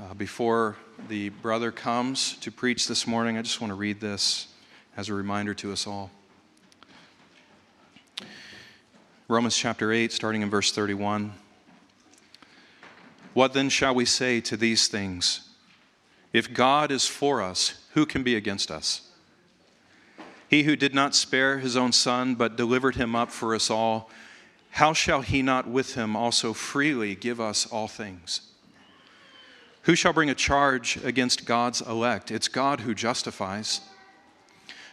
Uh, before the brother comes to preach this morning, I just want to read this as a reminder to us all. Romans chapter 8, starting in verse 31. What then shall we say to these things? If God is for us, who can be against us? He who did not spare his own son, but delivered him up for us all, how shall he not with him also freely give us all things? Who shall bring a charge against God's elect? It's God who justifies.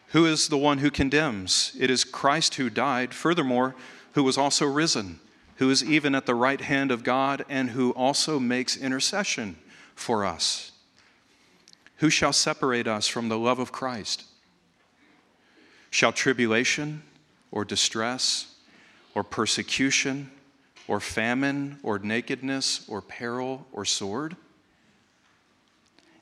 Who is the one who condemns? It is Christ who died, furthermore, who was also risen, who is even at the right hand of God, and who also makes intercession for us. Who shall separate us from the love of Christ? Shall tribulation or distress or persecution or famine or nakedness or peril or sword?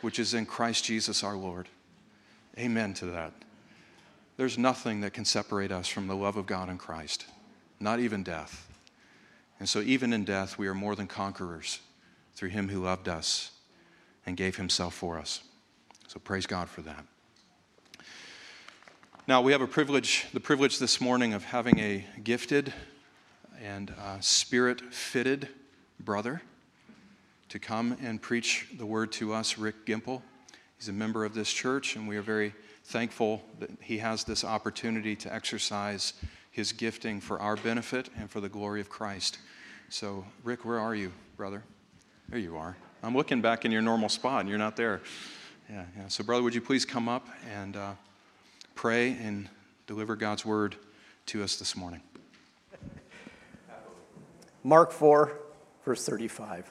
which is in Christ Jesus our Lord. Amen to that. There's nothing that can separate us from the love of God in Christ, not even death. And so, even in death, we are more than conquerors through Him who loved us and gave Himself for us. So, praise God for that. Now, we have a privilege, the privilege this morning of having a gifted and uh, spirit fitted brother to come and preach the word to us, Rick Gimple. He's a member of this church, and we are very thankful that he has this opportunity to exercise his gifting for our benefit and for the glory of Christ. So, Rick, where are you, brother? There you are. I'm looking back in your normal spot, and you're not there. Yeah, yeah. So, brother, would you please come up and uh, pray and deliver God's word to us this morning? Mark 4, verse 35.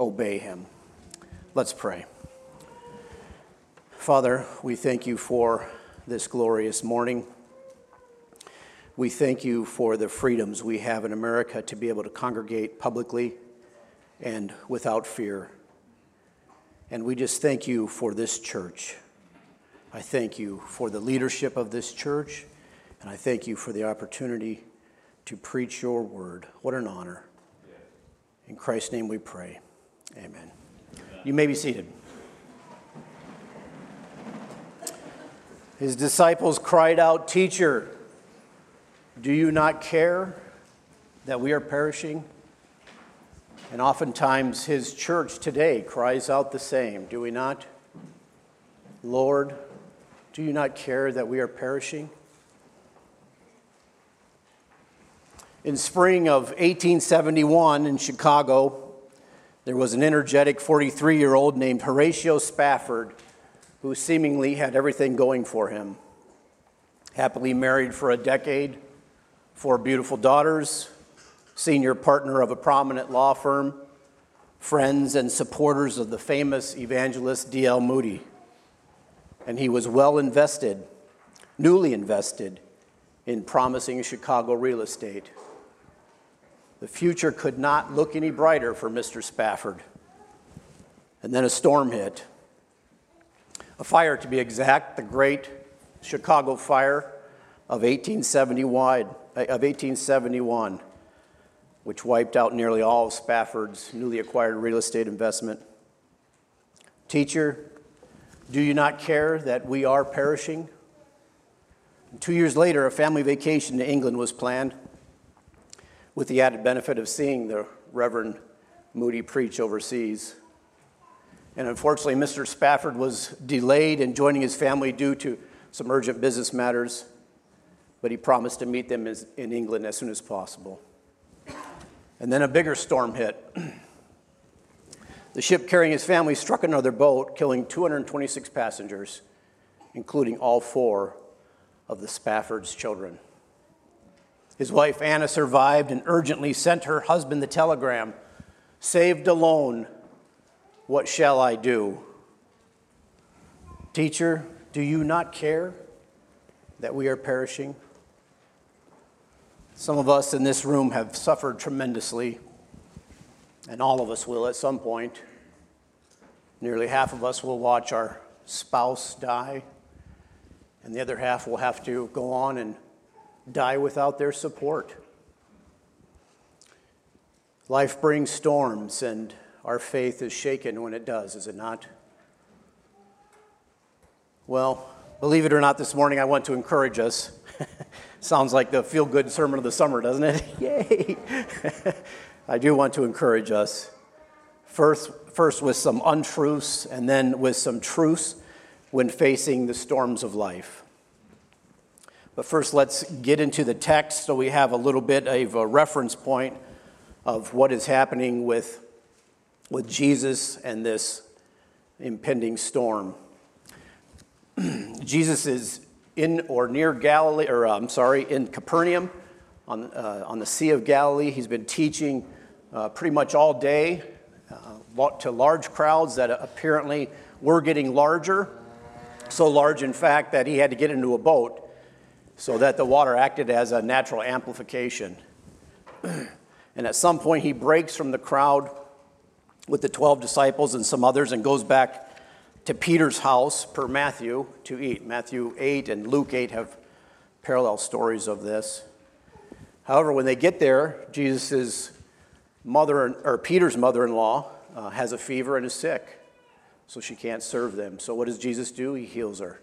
obey him. Let's pray. Father, we thank you for this glorious morning. We thank you for the freedoms we have in America to be able to congregate publicly and without fear. And we just thank you for this church. I thank you for the leadership of this church, and I thank you for the opportunity to preach your word. What an honor. In Christ's name we pray. Amen. You may be seated. His disciples cried out, Teacher, do you not care that we are perishing? And oftentimes his church today cries out the same, do we not? Lord, do you not care that we are perishing? In spring of 1871 in Chicago, there was an energetic 43 year old named Horatio Spafford who seemingly had everything going for him. Happily married for a decade, four beautiful daughters, senior partner of a prominent law firm, friends and supporters of the famous evangelist D.L. Moody. And he was well invested, newly invested, in promising Chicago real estate. The future could not look any brighter for Mr. Spafford. And then a storm hit. A fire, to be exact, the Great Chicago Fire of 1871, uh, of 1871 which wiped out nearly all of Spafford's newly acquired real estate investment. Teacher, do you not care that we are perishing? Two years later, a family vacation to England was planned with the added benefit of seeing the Reverend Moody preach overseas. And unfortunately, Mr. Spafford was delayed in joining his family due to some urgent business matters, but he promised to meet them in England as soon as possible. And then a bigger storm hit. The ship carrying his family struck another boat, killing 226 passengers, including all four of the Spafford's children. His wife Anna survived and urgently sent her husband the telegram Saved alone, what shall I do? Teacher, do you not care that we are perishing? Some of us in this room have suffered tremendously, and all of us will at some point. Nearly half of us will watch our spouse die, and the other half will have to go on and die without their support. Life brings storms, and our faith is shaken when it does, is it not? Well, believe it or not, this morning I want to encourage us Sounds like the feel good sermon of the summer, doesn't it? Yay! I do want to encourage us. First, first with some untruths and then with some truths when facing the storms of life. But first, let's get into the text so we have a little bit of a reference point of what is happening with, with Jesus and this impending storm. Jesus is in or near Galilee, or uh, I'm sorry, in Capernaum on, uh, on the Sea of Galilee. He's been teaching uh, pretty much all day uh, to large crowds that apparently were getting larger. So large, in fact, that he had to get into a boat so that the water acted as a natural amplification. and at some point, he breaks from the crowd with the 12 disciples and some others and goes back to Peter's house per Matthew to eat. Matthew 8 and Luke 8 have parallel stories of this. However, when they get there, Jesus' mother, or Peter's mother in law, uh, has a fever and is sick, so she can't serve them. So, what does Jesus do? He heals her.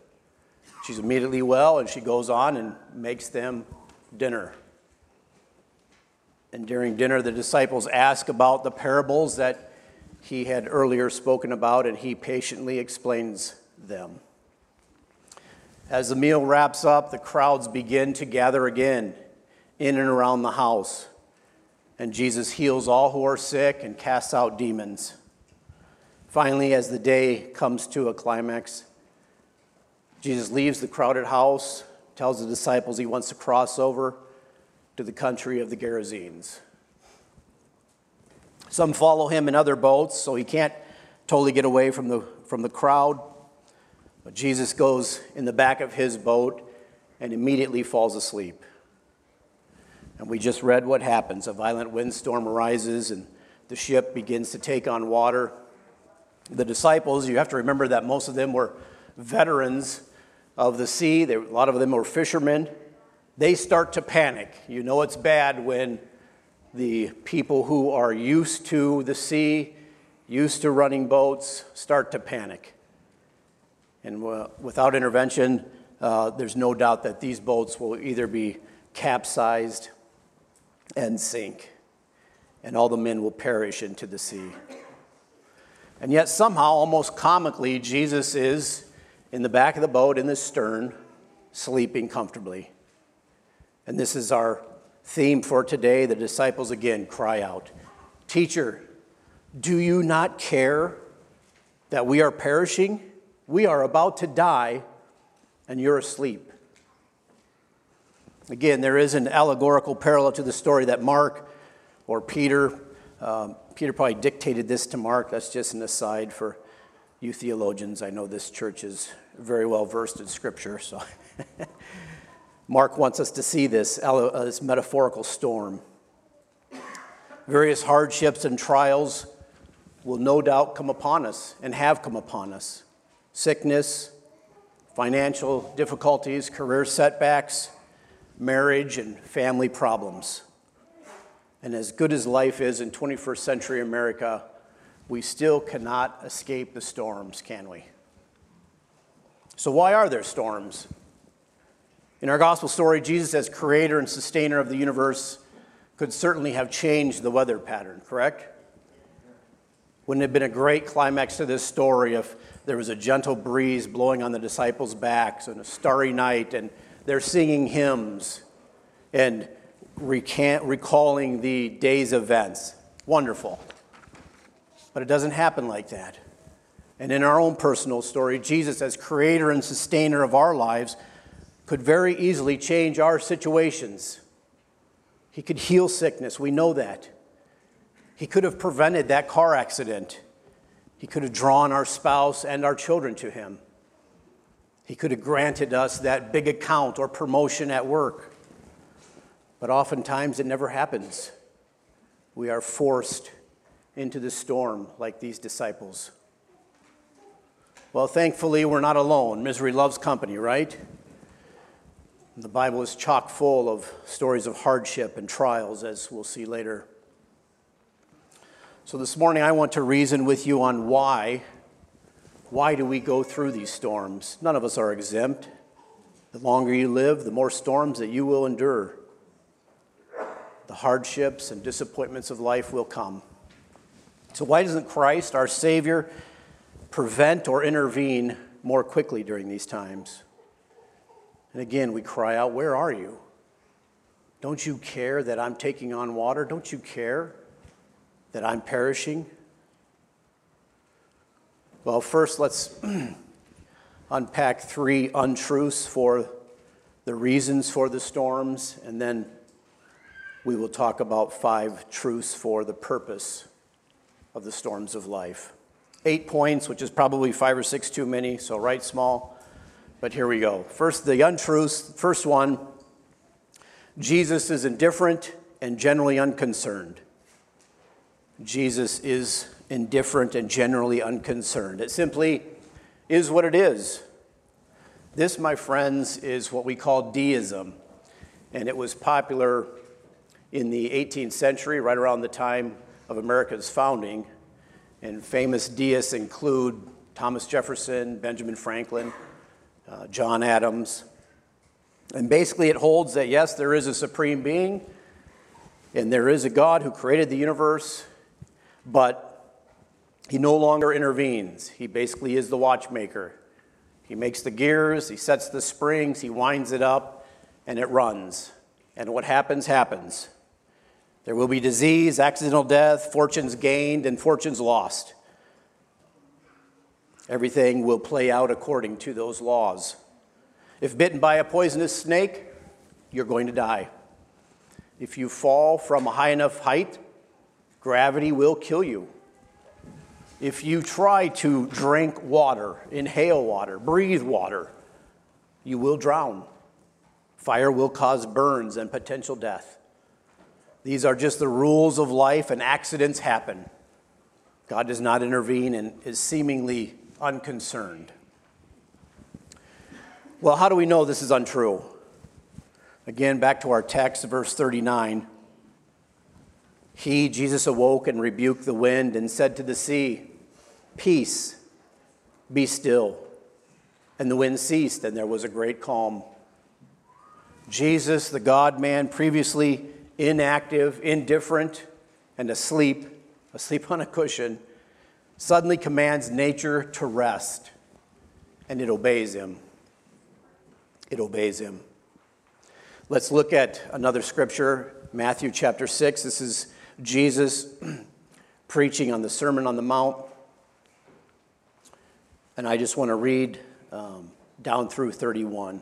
She's immediately well, and she goes on and makes them dinner. And during dinner, the disciples ask about the parables that he had earlier spoken about, and he patiently explains them. As the meal wraps up, the crowds begin to gather again in and around the house, and Jesus heals all who are sick and casts out demons. Finally, as the day comes to a climax, Jesus leaves the crowded house, tells the disciples he wants to cross over to the country of the Gerasenes. Some follow him in other boats, so he can't totally get away from the, from the crowd. But Jesus goes in the back of his boat and immediately falls asleep. And we just read what happens. A violent windstorm arises and the ship begins to take on water. The disciples, you have to remember that most of them were veterans of the sea, they, a lot of them were fishermen. They start to panic. You know it's bad when the people who are used to the sea, used to running boats, start to panic. And without intervention, uh, there's no doubt that these boats will either be capsized and sink, and all the men will perish into the sea. And yet, somehow, almost comically, Jesus is in the back of the boat in the stern, sleeping comfortably. And this is our theme for today, the disciples again cry out Teacher, do you not care that we are perishing? We are about to die, and you're asleep. Again, there is an allegorical parallel to the story that Mark or Peter, um, Peter probably dictated this to Mark. That's just an aside for you theologians. I know this church is very well versed in Scripture, so. Mark wants us to see this, uh, this metaphorical storm. Various hardships and trials will no doubt come upon us and have come upon us. sickness, financial difficulties, career setbacks, marriage, and family problems. And as good as life is in 21st century America, we still cannot escape the storms, can we? So, why are there storms? In our gospel story, Jesus, as creator and sustainer of the universe, could certainly have changed the weather pattern, correct? Wouldn't it have been a great climax to this story if there was a gentle breeze blowing on the disciples' backs and a starry night and they're singing hymns and recant, recalling the day's events? Wonderful. But it doesn't happen like that. And in our own personal story, Jesus, as creator and sustainer of our lives, could very easily change our situations. He could heal sickness, we know that. He could have prevented that car accident. He could have drawn our spouse and our children to Him. He could have granted us that big account or promotion at work. But oftentimes it never happens. We are forced into the storm like these disciples. Well, thankfully, we're not alone. Misery loves company, right? The Bible is chock full of stories of hardship and trials, as we'll see later. So this morning, I want to reason with you on why. Why do we go through these storms? None of us are exempt. The longer you live, the more storms that you will endure. The hardships and disappointments of life will come. So, why doesn't Christ, our Savior, prevent or intervene more quickly during these times? And again, we cry out, Where are you? Don't you care that I'm taking on water? Don't you care that I'm perishing? Well, first, let's unpack three untruths for the reasons for the storms, and then we will talk about five truths for the purpose of the storms of life. Eight points, which is probably five or six too many, so write small. But here we go. First, the untruths. First one Jesus is indifferent and generally unconcerned. Jesus is indifferent and generally unconcerned. It simply is what it is. This, my friends, is what we call deism. And it was popular in the 18th century, right around the time of America's founding. And famous deists include Thomas Jefferson, Benjamin Franklin uh, John Adams. And basically, it holds that yes, there is a supreme being, and there is a God who created the universe, but he no longer intervenes. He basically is the watchmaker. He makes the gears, he sets the springs, he winds it up, and it runs. And what happens, happens. There will be disease, accidental death, fortunes gained, and fortunes lost. Everything will play out according to those laws. If bitten by a poisonous snake, you're going to die. If you fall from a high enough height, gravity will kill you. If you try to drink water, inhale water, breathe water, you will drown. Fire will cause burns and potential death. These are just the rules of life, and accidents happen. God does not intervene and is seemingly unconcerned. Well, how do we know this is untrue? Again, back to our text, verse 39. He, Jesus, awoke and rebuked the wind and said to the sea, Peace, be still. And the wind ceased, and there was a great calm. Jesus, the God man, previously inactive, indifferent, and asleep, asleep on a cushion, suddenly commands nature to rest, and it obeys him. It obeys him. Let's look at another scripture, Matthew chapter 6. This is Jesus preaching on the Sermon on the Mount. And I just want to read um, down through 31.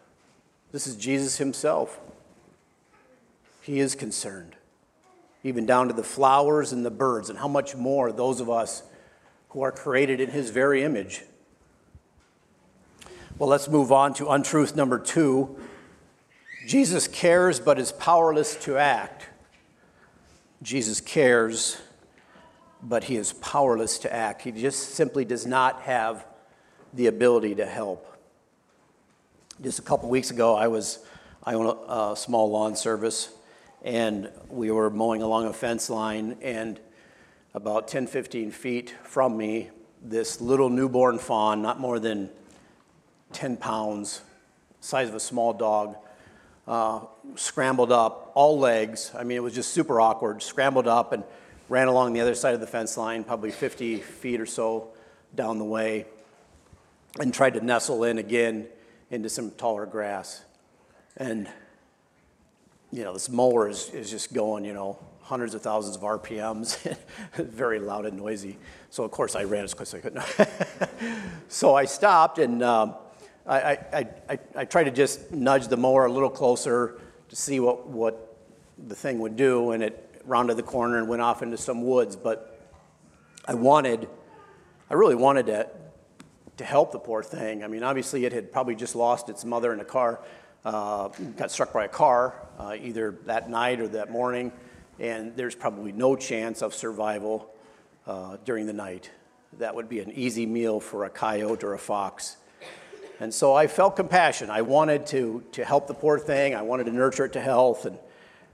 This is Jesus himself. He is concerned, even down to the flowers and the birds, and how much more those of us who are created in his very image. Well, let's move on to untruth number two. Jesus cares but is powerless to act. Jesus cares, but he is powerless to act. He just simply does not have the ability to help. Just a couple weeks ago, I was I own a, a small lawn service, and we were mowing along a fence line, and about 10, 15 feet from me, this little newborn fawn, not more than 10 pounds, size of a small dog, uh, scrambled up, all legs. I mean, it was just super awkward. Scrambled up and ran along the other side of the fence line, probably 50 feet or so down the way, and tried to nestle in again into some taller grass. And, you know, this mower is, is just going, you know, hundreds of thousands of RPMs, very loud and noisy. So, of course, I ran as quick as I could. so I stopped and um, I, I, I, I tried to just nudge the mower a little closer to see what, what the thing would do, and it rounded the corner and went off into some woods. But I wanted, I really wanted to, to help the poor thing. I mean, obviously, it had probably just lost its mother in a car, uh, got struck by a car uh, either that night or that morning, and there's probably no chance of survival uh, during the night. That would be an easy meal for a coyote or a fox. And so I felt compassion. I wanted to, to help the poor thing. I wanted to nurture it to health and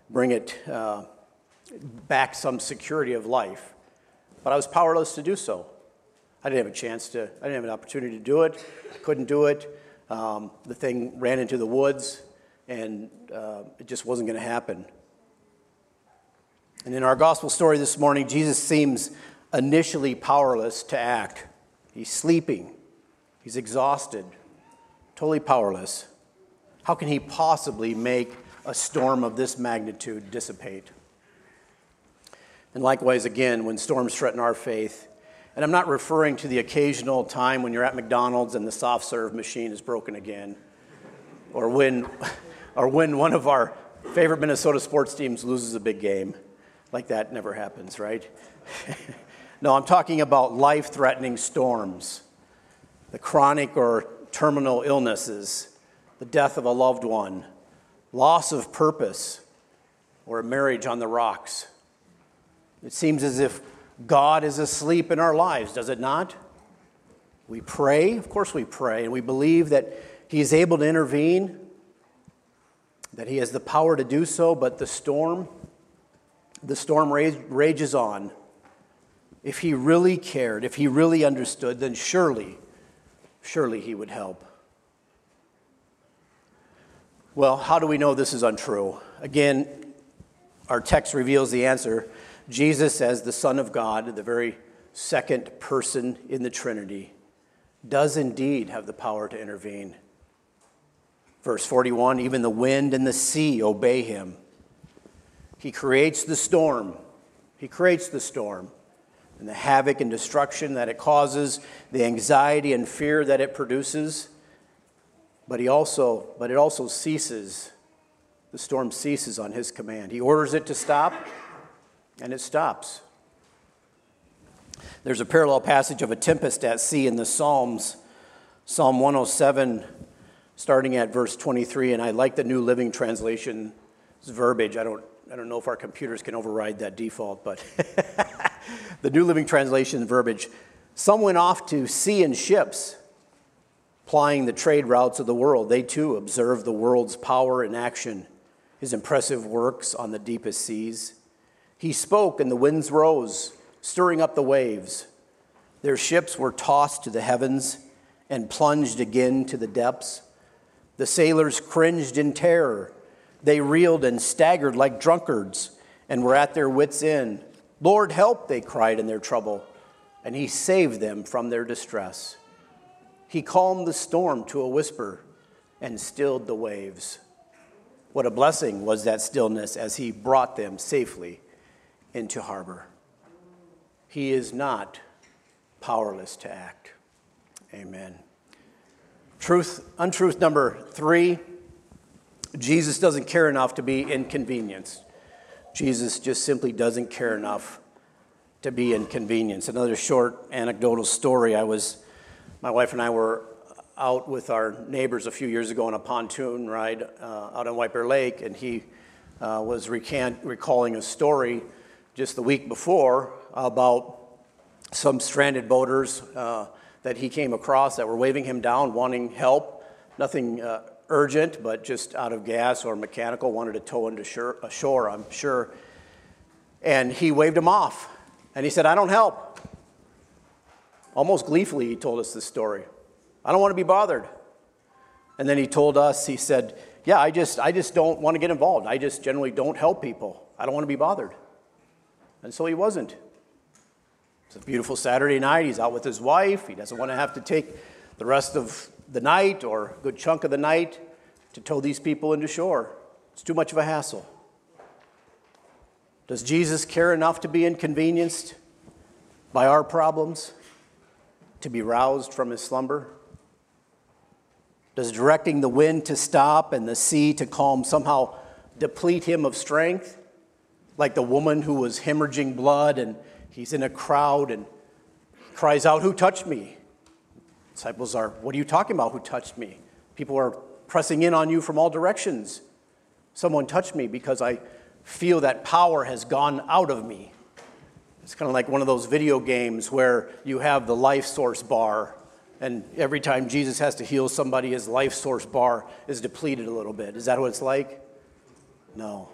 bring it uh, back some security of life. But I was powerless to do so. I didn't have a chance to, I didn't have an opportunity to do it. I couldn't do it. Um, the thing ran into the woods, and uh, it just wasn't going to happen. And in our gospel story this morning, Jesus seems initially powerless to act. He's sleeping, he's exhausted, totally powerless. How can he possibly make a storm of this magnitude dissipate? And likewise, again, when storms threaten our faith, and I'm not referring to the occasional time when you're at McDonald's and the soft serve machine is broken again, or when, or when one of our favorite Minnesota sports teams loses a big game. Like that never happens, right? no, I'm talking about life threatening storms, the chronic or terminal illnesses, the death of a loved one, loss of purpose, or a marriage on the rocks. It seems as if God is asleep in our lives, does it not? We pray, of course, we pray, and we believe that He is able to intervene, that He has the power to do so, but the storm, the storm rages on. If He really cared, if He really understood, then surely surely he would help. Well, how do we know this is untrue? Again, our text reveals the answer. Jesus, as the Son of God, the very second person in the Trinity, does indeed have the power to intervene. Verse 41 even the wind and the sea obey him. He creates the storm. He creates the storm and the havoc and destruction that it causes, the anxiety and fear that it produces. But he also, but it also ceases. The storm ceases on his command. He orders it to stop, and it stops. There's a parallel passage of a tempest at sea in the Psalms, Psalm 107, starting at verse 23. And I like the New Living Translation's verbiage. I don't, I don't know if our computers can override that default, but the New Living Translation verbiage. Some went off to sea in ships, plying the trade routes of the world. They too observed the world's power in action, his impressive works on the deepest seas. He spoke, and the winds rose, stirring up the waves. Their ships were tossed to the heavens and plunged again to the depths. The sailors cringed in terror. They reeled and staggered like drunkards and were at their wits' end. Lord, help, they cried in their trouble, and he saved them from their distress. He calmed the storm to a whisper and stilled the waves. What a blessing was that stillness as he brought them safely into harbor. He is not powerless to act. Amen. Truth, untruth number three Jesus doesn't care enough to be inconvenienced. Jesus just simply doesn't care enough to be inconvenienced. Another short anecdotal story. I was, my wife and I were out with our neighbors a few years ago on a pontoon ride uh, out on White Bear Lake, and he uh, was recant, recalling a story just the week before about some stranded boaters uh, that he came across that were waving him down, wanting help. Nothing uh, urgent, but just out of gas or mechanical, wanted to tow into shore, ashore, I'm sure. And he waved him off. And he said, I don't help. Almost gleefully, he told us this story. I don't want to be bothered. And then he told us, he said, Yeah, I just, I just don't want to get involved. I just generally don't help people. I don't want to be bothered. And so he wasn't. It's a beautiful Saturday night. He's out with his wife. He doesn't want to have to take the rest of the night or a good chunk of the night to tow these people into shore. It's too much of a hassle. Does Jesus care enough to be inconvenienced by our problems, to be roused from his slumber? Does directing the wind to stop and the sea to calm somehow deplete him of strength? Like the woman who was hemorrhaging blood and he's in a crowd and cries out, Who touched me? Disciples are, What are you talking about? Who touched me? People are pressing in on you from all directions. Someone touched me because I feel that power has gone out of me. It's kind of like one of those video games where you have the life source bar, and every time Jesus has to heal somebody, his life source bar is depleted a little bit. Is that what it's like? No.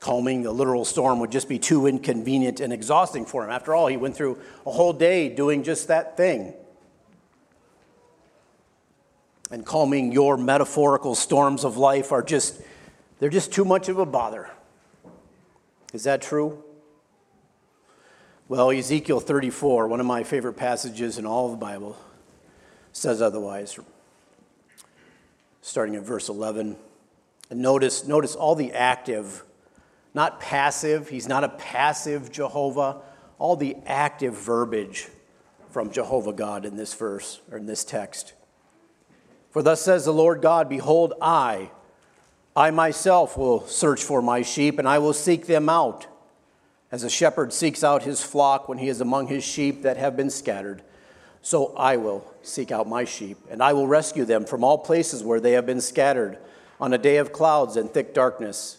Calming the literal storm would just be too inconvenient and exhausting for him. After all, he went through a whole day doing just that thing and calming your metaphorical storms of life are just, they're just too much of a bother. Is that true? Well, Ezekiel 34, one of my favorite passages in all of the Bible, says otherwise. Starting at verse 11. And notice, notice all the active, not passive, he's not a passive Jehovah, all the active verbiage from Jehovah God in this verse or in this text. For thus says the Lord God Behold, I, I myself will search for my sheep, and I will seek them out. As a shepherd seeks out his flock when he is among his sheep that have been scattered, so I will seek out my sheep, and I will rescue them from all places where they have been scattered on a day of clouds and thick darkness.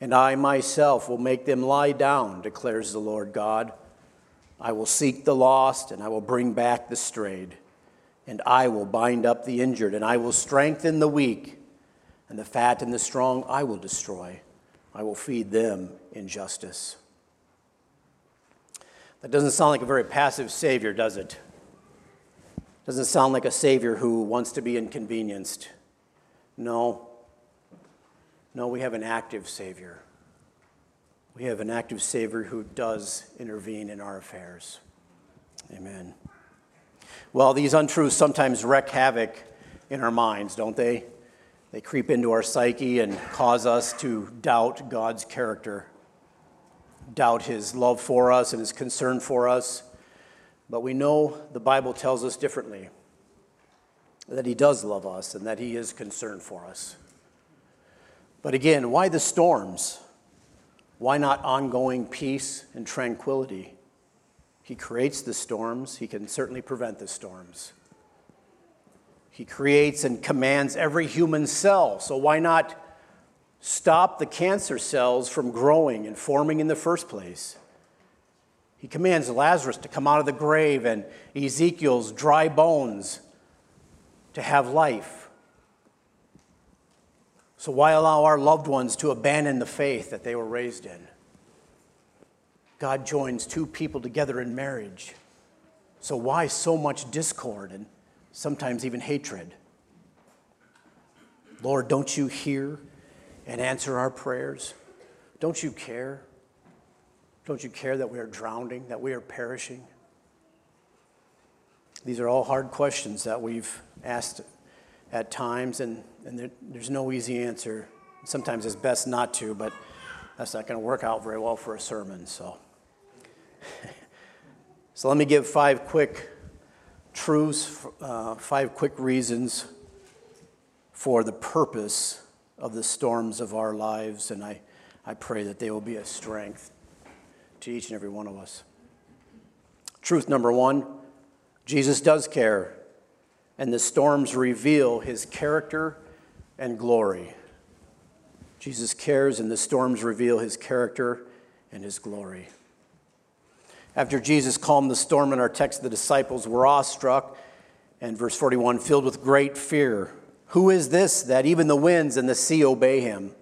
and I myself will make them lie down, declares the Lord God. I will seek the lost, and I will bring back the strayed and I will bind up the injured, and I will strengthen the weak, and the fat and the strong I will destroy. I will feed them in justice. That doesn't sound like a very passive Savior, does it? Doesn't sound like a Savior who wants to be inconvenienced. No. No, we have an active Savior. We have an active Savior who does intervene in our affairs. Amen. Well, these untruths sometimes wreak havoc in our minds, don't they? They creep into our psyche and cause us to doubt God's character, doubt his love for us and his concern for us. But we know the Bible tells us differently that he does love us and that he is concerned for us. But again, why the storms? Why not ongoing peace and tranquility? He creates the storms, He can certainly prevent the storms. He creates and commands every human cell, so why not stop the cancer cells from growing and forming in the first place. He commands Lazarus to come out of the grave and Ezekiel's dry bones to have life. So, why allow our loved ones to abandon the faith that they were raised in? God joins two people together in marriage. So, why so much discord and sometimes even hatred? Lord, don't you hear and answer our prayers? Don't you care? Don't you care that we are drowning, that we are perishing? These are all hard questions that we've asked at times, and, and there, there's no easy answer. Sometimes it's best not to, but that's not going to work out very well for a sermon. So, so let me give five quick truths, uh, five quick reasons for the purpose of the storms of our lives, and I, I pray that they will be a strength to each and every one of us. Truth number one Jesus does care and the storms reveal his character and glory. Jesus cares, and the storms reveal his character and his glory. After Jesus calmed the storm in our text, the disciples were awestruck, and verse 41 filled with great fear. Who is this that even the winds and the sea obey him?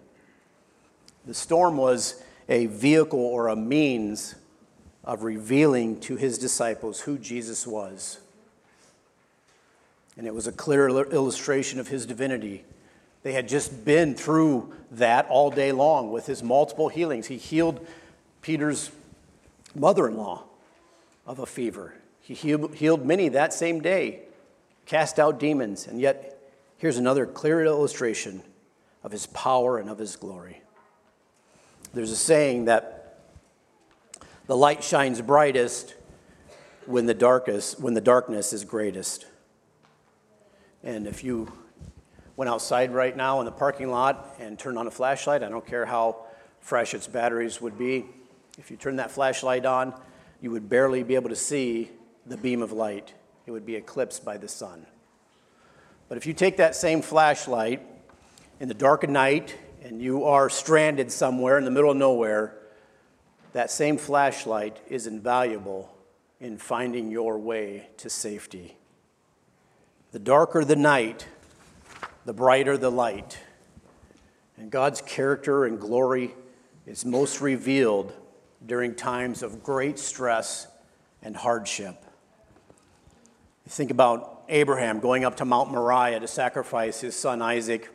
The storm was a vehicle or a means of revealing to his disciples who Jesus was and it was a clear illustration of his divinity. They had just been through that all day long with his multiple healings. He healed Peter's mother in law of a fever, he healed many that same day, cast out demons, and yet here's another clear illustration of his power and of his glory. There's a saying that the light shines brightest when the darkest when the darkness is greatest. And if you went outside right now in the parking lot and turned on a flashlight, I don't care how fresh its batteries would be, if you turn that flashlight on, you would barely be able to see the beam of light. It would be eclipsed by the sun. But if you take that same flashlight in the dark of night and you are stranded somewhere in the middle of nowhere, that same flashlight is invaluable in finding your way to safety. The darker the night, the brighter the light. And God's character and glory is most revealed during times of great stress and hardship. You think about Abraham going up to Mount Moriah to sacrifice his son Isaac,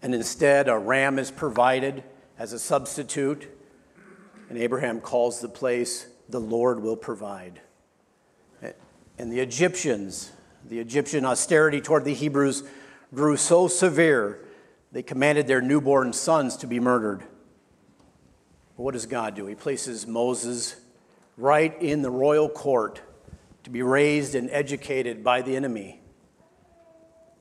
and instead a ram is provided as a substitute, and Abraham calls the place, The Lord will provide. And the Egyptians the Egyptian austerity toward the Hebrews grew so severe, they commanded their newborn sons to be murdered. But what does God do? He places Moses right in the royal court to be raised and educated by the enemy,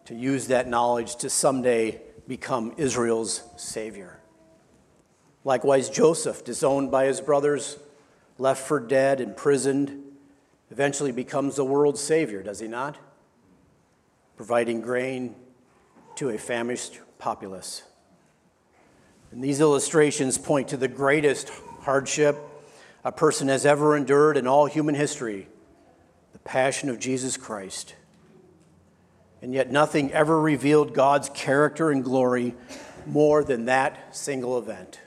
to use that knowledge to someday become Israel's savior. Likewise, Joseph, disowned by his brothers, left for dead, imprisoned, eventually becomes the world's savior, does he not? Providing grain to a famished populace. And these illustrations point to the greatest hardship a person has ever endured in all human history the passion of Jesus Christ. And yet, nothing ever revealed God's character and glory more than that single event.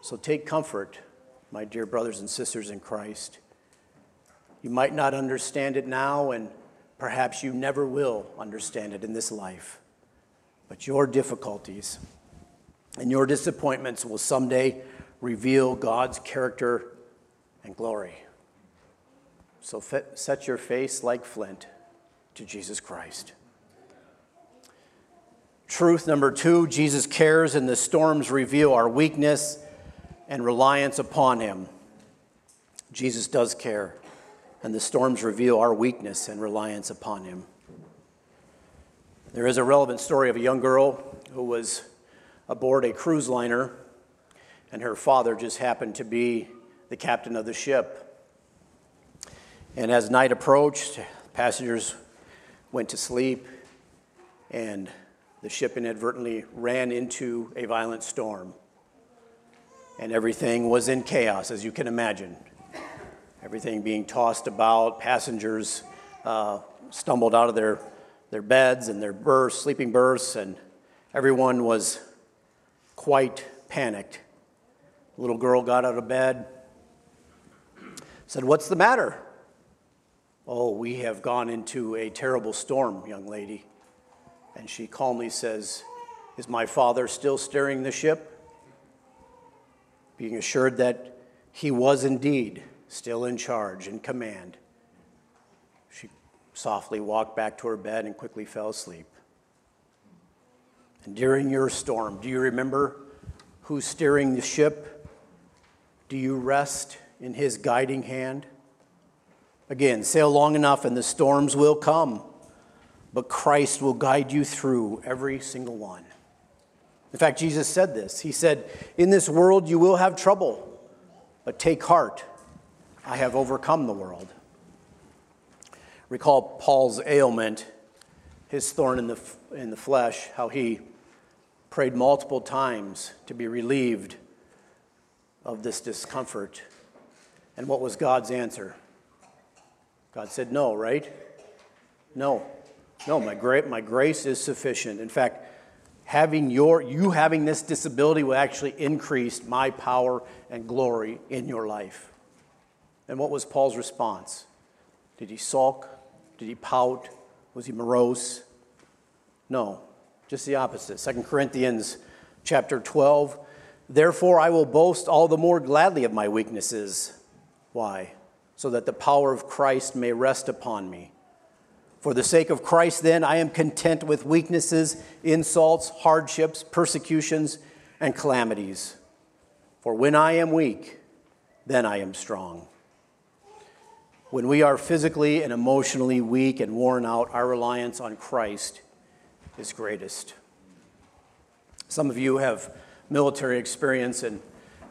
So take comfort, my dear brothers and sisters in Christ. You might not understand it now, and Perhaps you never will understand it in this life, but your difficulties and your disappointments will someday reveal God's character and glory. So set your face like flint to Jesus Christ. Truth number two Jesus cares, and the storms reveal our weakness and reliance upon Him. Jesus does care and the storms reveal our weakness and reliance upon Him. There is a relevant story of a young girl who was aboard a cruise liner, and her father just happened to be the captain of the ship. And as night approached, passengers went to sleep, and the ship inadvertently ran into a violent storm. And everything was in chaos, as you can imagine. Everything being tossed about, passengers uh, stumbled out of their, their beds and their berths, sleeping berths, and everyone was quite panicked. The little girl got out of bed, said, What's the matter? Oh, we have gone into a terrible storm, young lady. And she calmly says, Is my father still steering the ship? Being assured that he was indeed still in charge and command, she softly walked back to her bed and quickly fell asleep. And during your storm, do you remember who's steering the ship? Do you rest in his guiding hand? Again, sail long enough and the storms will come but Christ will guide you through every single one. In fact, Jesus said this. He said, In this world you will have trouble, but take heart. I have overcome the world. Recall Paul's ailment, his thorn in the, in the flesh, how he prayed multiple times to be relieved of this discomfort. And what was God's answer? God said, No, right? No. No, my, gra- my grace is sufficient. In fact, having your, you having this disability will actually increase my power and glory in your life. And what was Paul's response? Did he sulk? Did he pout? Was he morose? No, just the opposite. 2 Corinthians chapter 12. Therefore, I will boast all the more gladly of my weaknesses. Why? So that the power of Christ may rest upon me. For the sake of Christ, then, I am content with weaknesses, insults, hardships, persecutions, and calamities. For when I am weak, then I am strong. When we are physically and emotionally weak and worn out, our reliance on Christ is greatest. Some of you have military experience and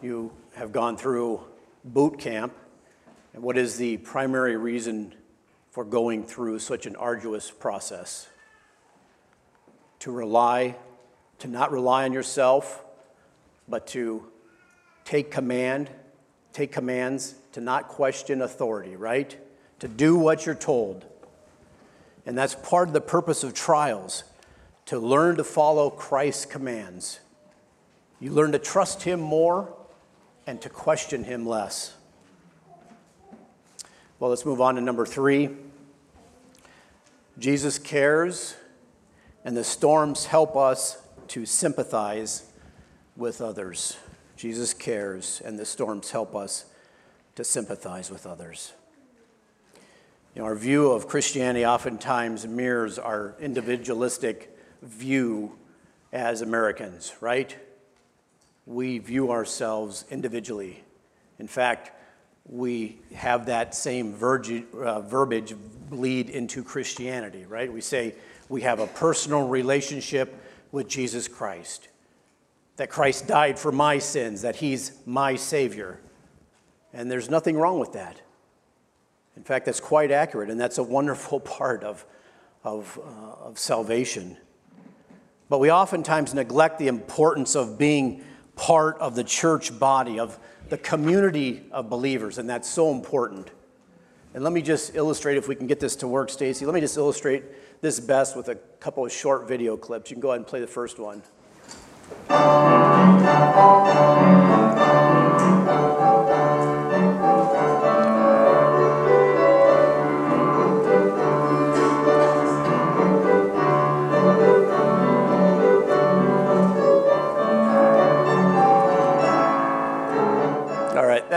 you have gone through boot camp. And what is the primary reason for going through such an arduous process. To rely, to not rely on yourself, but to take command, take commands, to not question authority, right? To do what you're told. And that's part of the purpose of trials, to learn to follow Christ's commands. You learn to trust Him more and to question Him less. Well, let's move on to number three. Jesus cares, and the storms help us to sympathize with others. Jesus cares, and the storms help us to sympathize with others. You know, our view of Christianity oftentimes mirrors our individualistic view as Americans, right? We view ourselves individually. In fact, we have that same uh, verbiage bleed into Christianity, right? We say we have a personal relationship with Jesus Christ, that Christ died for my sins, that he's my Savior. And there's nothing wrong with that. In fact, that's quite accurate, and that's a wonderful part of, of, uh, of salvation. But we oftentimes neglect the importance of being part of the church body, of the community of believers, and that's so important. And let me just illustrate, if we can get this to work, Stacy, let me just illustrate this best with a couple of short video clips. You can go ahead and play the first one.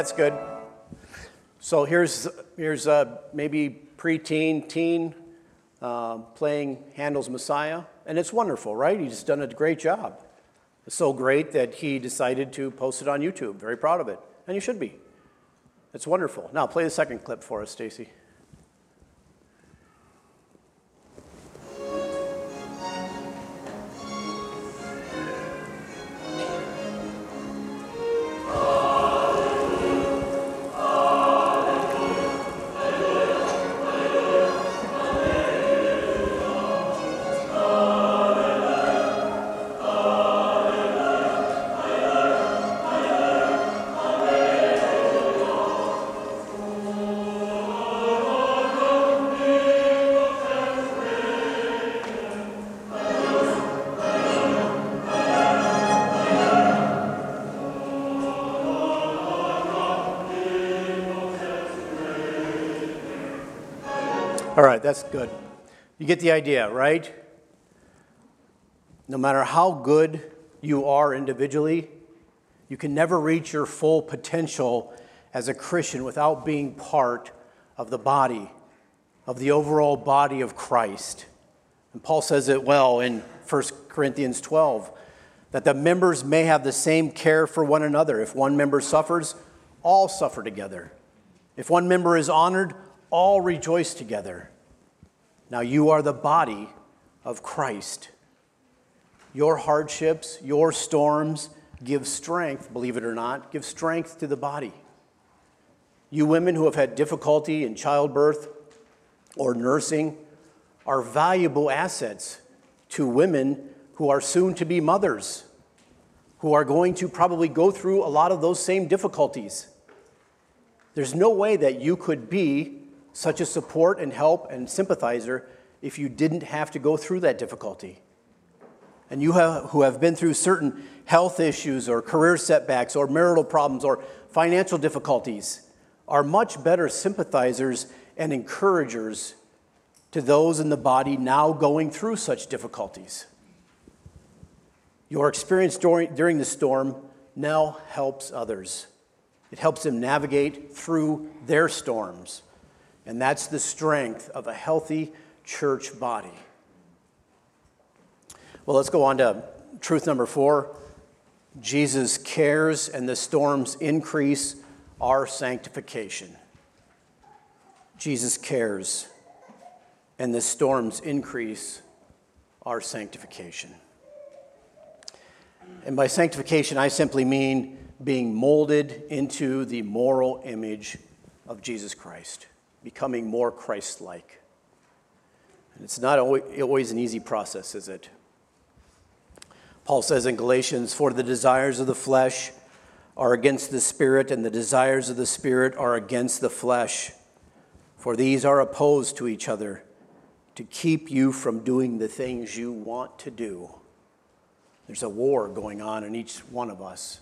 That's good. So here's, here's uh, maybe preteen, teen uh, playing Handel's Messiah, and it's wonderful, right? He's done a great job. It's so great that he decided to post it on YouTube. Very proud of it, and you should be. It's wonderful. Now play the second clip for us, Stacy. All right, that's good. You get the idea, right? No matter how good you are individually, you can never reach your full potential as a Christian without being part of the body, of the overall body of Christ. And Paul says it well in 1 Corinthians 12 that the members may have the same care for one another. If one member suffers, all suffer together. If one member is honored, all rejoice together. Now you are the body of Christ. Your hardships, your storms give strength, believe it or not, give strength to the body. You women who have had difficulty in childbirth or nursing are valuable assets to women who are soon to be mothers, who are going to probably go through a lot of those same difficulties. There's no way that you could be such a support and help and sympathizer if you didn't have to go through that difficulty. And you have, who have been through certain health issues or career setbacks or marital problems or financial difficulties are much better sympathizers and encouragers to those in the body now going through such difficulties. Your experience during, during the storm now helps others. It helps them navigate through their storms. And that's the strength of a healthy church body. Well, let's go on to truth number four Jesus cares and the storms increase our sanctification. Jesus cares and the storms increase our sanctification. And by sanctification, I simply mean being molded into the moral image of Jesus Christ, becoming more Christ like. And it's not always an easy process, is it? Paul says in Galatians, For the desires of the flesh are against the Spirit, and the desires of the Spirit are against the flesh. For these are opposed to each other to keep you from doing the things you want to do. There's a war going on in each one of us.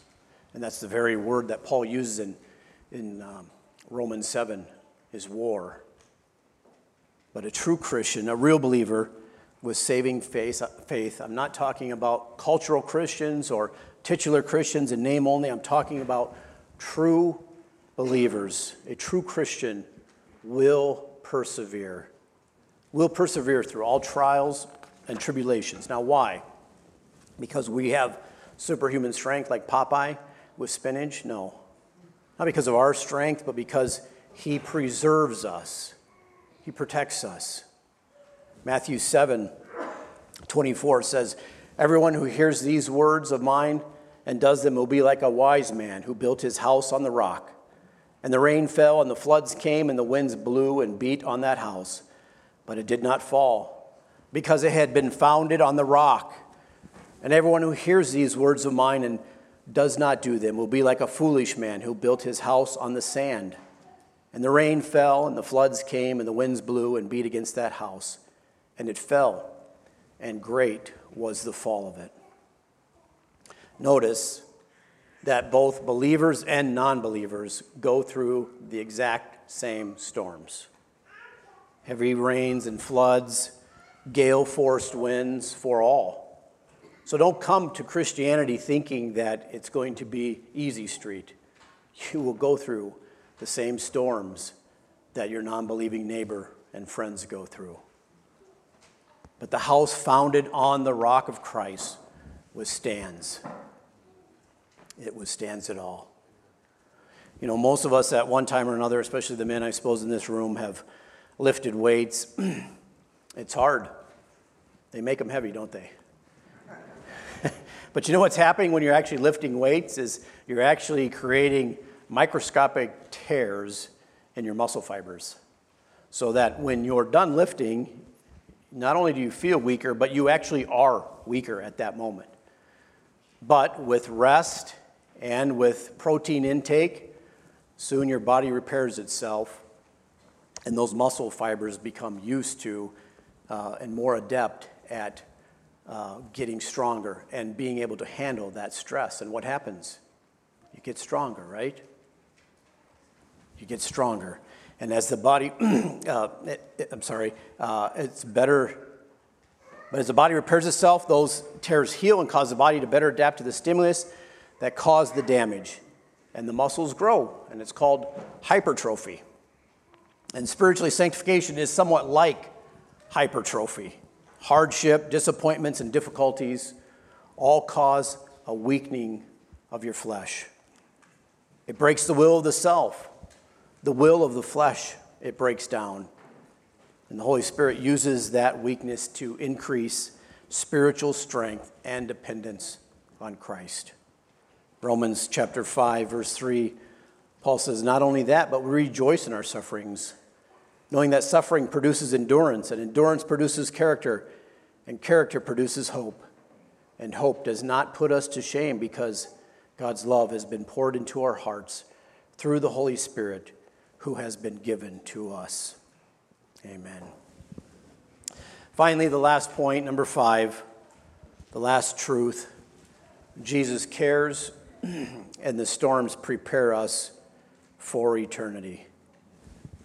And that's the very word that Paul uses in, in um, Romans 7 is war. But a true Christian, a real believer with saving faith, faith, I'm not talking about cultural Christians or titular Christians in name only. I'm talking about true believers. A true Christian will persevere, will persevere through all trials and tribulations. Now, why? Because we have superhuman strength like Popeye with spinach? No. Not because of our strength, but because He preserves us, He protects us. Matthew 7 24 says, Everyone who hears these words of mine and does them will be like a wise man who built his house on the rock. And the rain fell, and the floods came, and the winds blew and beat on that house. But it did not fall, because it had been founded on the rock. And everyone who hears these words of mine and does not do them will be like a foolish man who built his house on the sand. And the rain fell, and the floods came, and the winds blew and beat against that house. And it fell, and great was the fall of it. Notice that both believers and non believers go through the exact same storms heavy rains and floods, gale forced winds for all. So don't come to Christianity thinking that it's going to be easy street. You will go through the same storms that your non believing neighbor and friends go through. But the house founded on the rock of Christ withstands. It withstands it all. You know, most of us at one time or another, especially the men I suppose in this room, have lifted weights. it's hard. They make them heavy, don't they? But you know what's happening when you're actually lifting weights is you're actually creating microscopic tears in your muscle fibers. So that when you're done lifting, not only do you feel weaker, but you actually are weaker at that moment. But with rest and with protein intake, soon your body repairs itself and those muscle fibers become used to uh, and more adept at uh, getting stronger and being able to handle that stress. And what happens? You get stronger, right? You get stronger. And as the body, uh, it, it, I'm sorry, uh, it's better, but as the body repairs itself, those tears heal and cause the body to better adapt to the stimulus that caused the damage. And the muscles grow, and it's called hypertrophy. And spiritually, sanctification is somewhat like hypertrophy. Hardship, disappointments, and difficulties all cause a weakening of your flesh. It breaks the will of the self, the will of the flesh, it breaks down. And the Holy Spirit uses that weakness to increase spiritual strength and dependence on Christ. Romans chapter 5, verse 3, Paul says, Not only that, but we rejoice in our sufferings, knowing that suffering produces endurance, and endurance produces character, and character produces hope. And hope does not put us to shame because God's love has been poured into our hearts through the Holy Spirit who has been given to us. Amen. Finally, the last point, number five, the last truth Jesus cares, and the storms prepare us for eternity.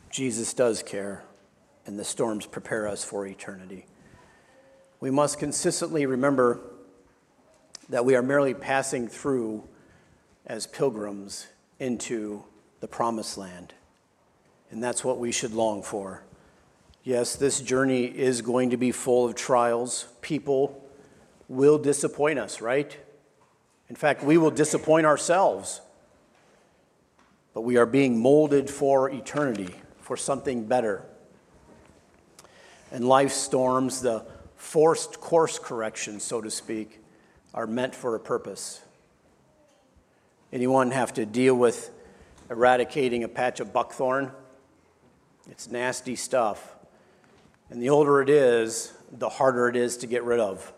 Jesus does care, and the storms prepare us for eternity. We must consistently remember that we are merely passing through as pilgrims into the promised land. And that's what we should long for. Yes, this journey is going to be full of trials. People will disappoint us, right? In fact, we will disappoint ourselves. But we are being molded for eternity, for something better. And life storms, the forced course correction, so to speak, are meant for a purpose. Anyone have to deal with eradicating a patch of buckthorn? It's nasty stuff. And the older it is, the harder it is to get rid of.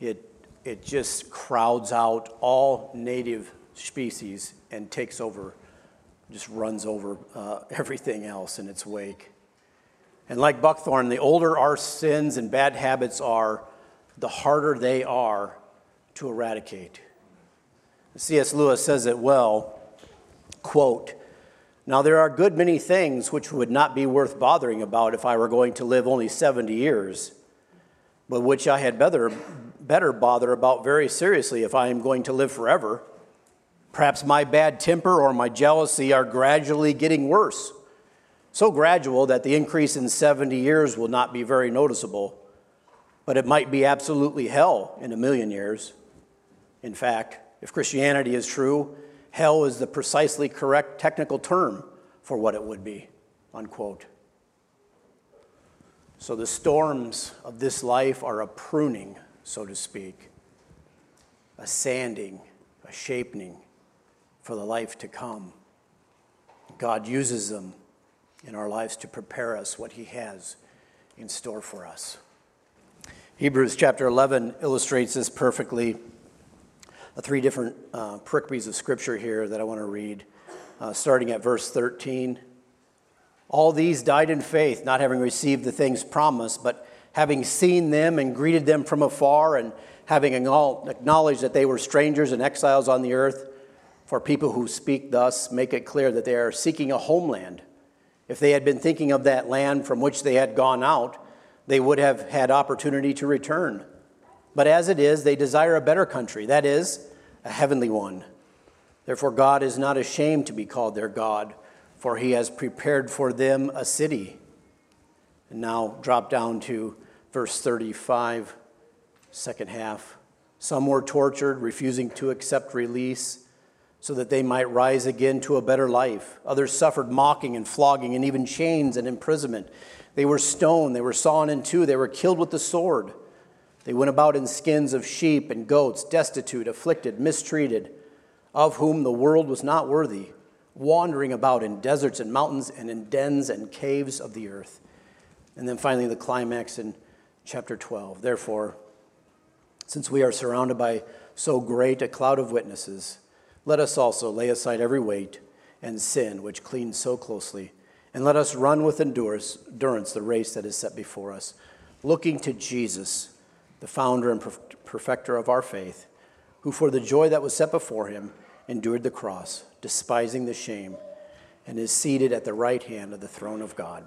It, it just crowds out all native species and takes over, just runs over uh, everything else in its wake. And like buckthorn, the older our sins and bad habits are, the harder they are to eradicate. C.S. Lewis says it well, quote, now, there are a good many things which would not be worth bothering about if I were going to live only 70 years, but which I had better, better bother about very seriously if I am going to live forever. Perhaps my bad temper or my jealousy are gradually getting worse, so gradual that the increase in 70 years will not be very noticeable, but it might be absolutely hell in a million years. In fact, if Christianity is true, Hell is the precisely correct technical term for what it would be, unquote. So the storms of this life are a pruning, so to speak, a sanding, a shaping for the life to come. God uses them in our lives to prepare us what He has in store for us. Hebrews chapter 11 illustrates this perfectly three different uh, pericopes of scripture here that I want to read, uh, starting at verse 13. All these died in faith, not having received the things promised, but having seen them and greeted them from afar, and having acknowledged that they were strangers and exiles on the earth. For people who speak thus make it clear that they are seeking a homeland. If they had been thinking of that land from which they had gone out, they would have had opportunity to return. But as it is, they desire a better country, that is, a heavenly one. Therefore, God is not ashamed to be called their God, for he has prepared for them a city. And now drop down to verse 35, second half. Some were tortured, refusing to accept release so that they might rise again to a better life. Others suffered mocking and flogging and even chains and imprisonment. They were stoned, they were sawn in two, they were killed with the sword. They went about in skins of sheep and goats, destitute, afflicted, mistreated, of whom the world was not worthy, wandering about in deserts and mountains and in dens and caves of the earth. And then finally, the climax in chapter 12. Therefore, since we are surrounded by so great a cloud of witnesses, let us also lay aside every weight and sin which clings so closely, and let us run with endurance the race that is set before us, looking to Jesus the founder and perfecter of our faith, who for the joy that was set before him endured the cross, despising the shame, and is seated at the right hand of the throne of God.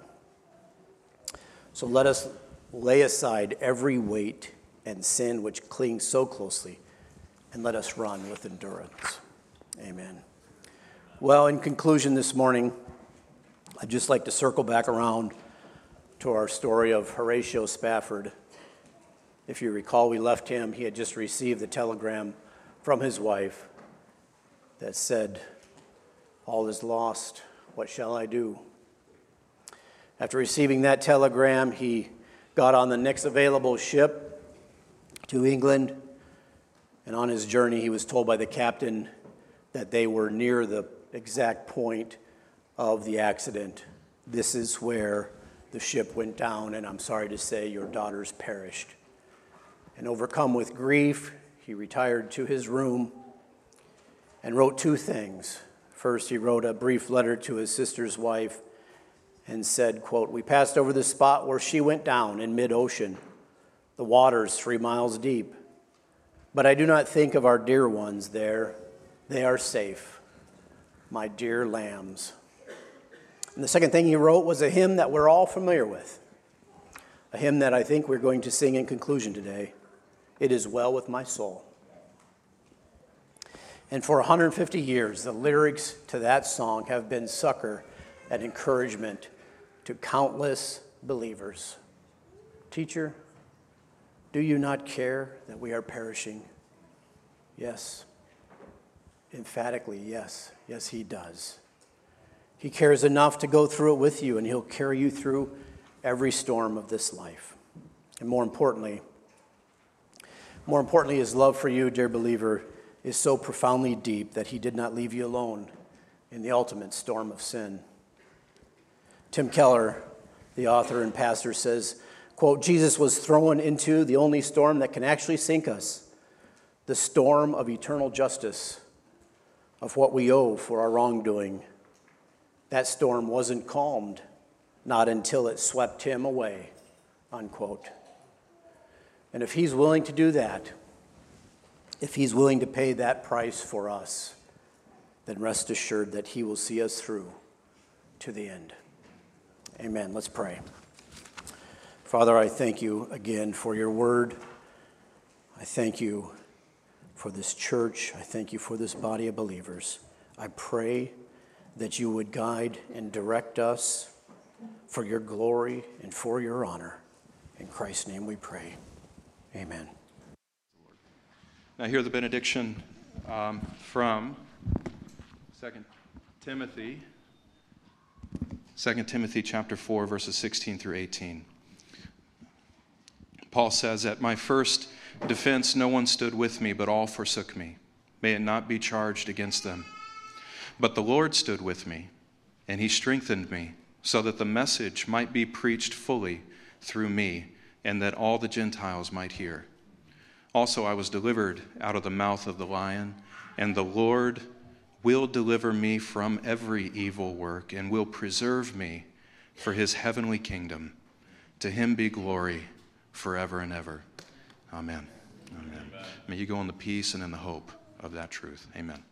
So let us lay aside every weight and sin which clings so closely, and let us run with endurance. Amen. Well, in conclusion this morning, I'd just like to circle back around to our story of Horatio Spafford. If you recall, we left him, he had just received the telegram from his wife that said, All is lost. What shall I do? After receiving that telegram, he got on the next available ship to England. And on his journey, he was told by the captain that they were near the exact point of the accident. This is where the ship went down, and I'm sorry to say your daughters perished. And overcome with grief, he retired to his room and wrote two things. First, he wrote a brief letter to his sister's wife and said, quote, We passed over the spot where she went down in mid-ocean, the waters three miles deep. But I do not think of our dear ones there. They are safe, my dear lambs. And the second thing he wrote was a hymn that we're all familiar with, a hymn that I think we're going to sing in conclusion today. It is well with my soul. And for 150 years, the lyrics to that song have been succor and encouragement to countless believers. Teacher, do you not care that we are perishing? Yes. Emphatically, yes. Yes, he does. He cares enough to go through it with you, and he'll carry you through every storm of this life. And more importantly, more importantly, his love for you, dear believer, is so profoundly deep that he did not leave you alone in the ultimate storm of sin. Tim Keller, the author and pastor, says, quote, Jesus was thrown into the only storm that can actually sink us, the storm of eternal justice, of what we owe for our wrongdoing. That storm wasn't calmed, not until it swept him away, unquote. And if he's willing to do that, if he's willing to pay that price for us, then rest assured that he will see us through to the end. Amen. Let's pray. Father, I thank you again for your word. I thank you for this church. I thank you for this body of believers. I pray that you would guide and direct us for your glory and for your honor. In Christ's name we pray. Amen. Now, hear the benediction um, from 2 Timothy, 2 Timothy chapter 4, verses 16 through 18. Paul says, At my first defense, no one stood with me, but all forsook me. May it not be charged against them. But the Lord stood with me, and he strengthened me, so that the message might be preached fully through me, and that all the Gentiles might hear. Also, I was delivered out of the mouth of the lion, and the Lord will deliver me from every evil work and will preserve me for his heavenly kingdom. To him be glory forever and ever. Amen. Amen. Amen. May you go in the peace and in the hope of that truth. Amen.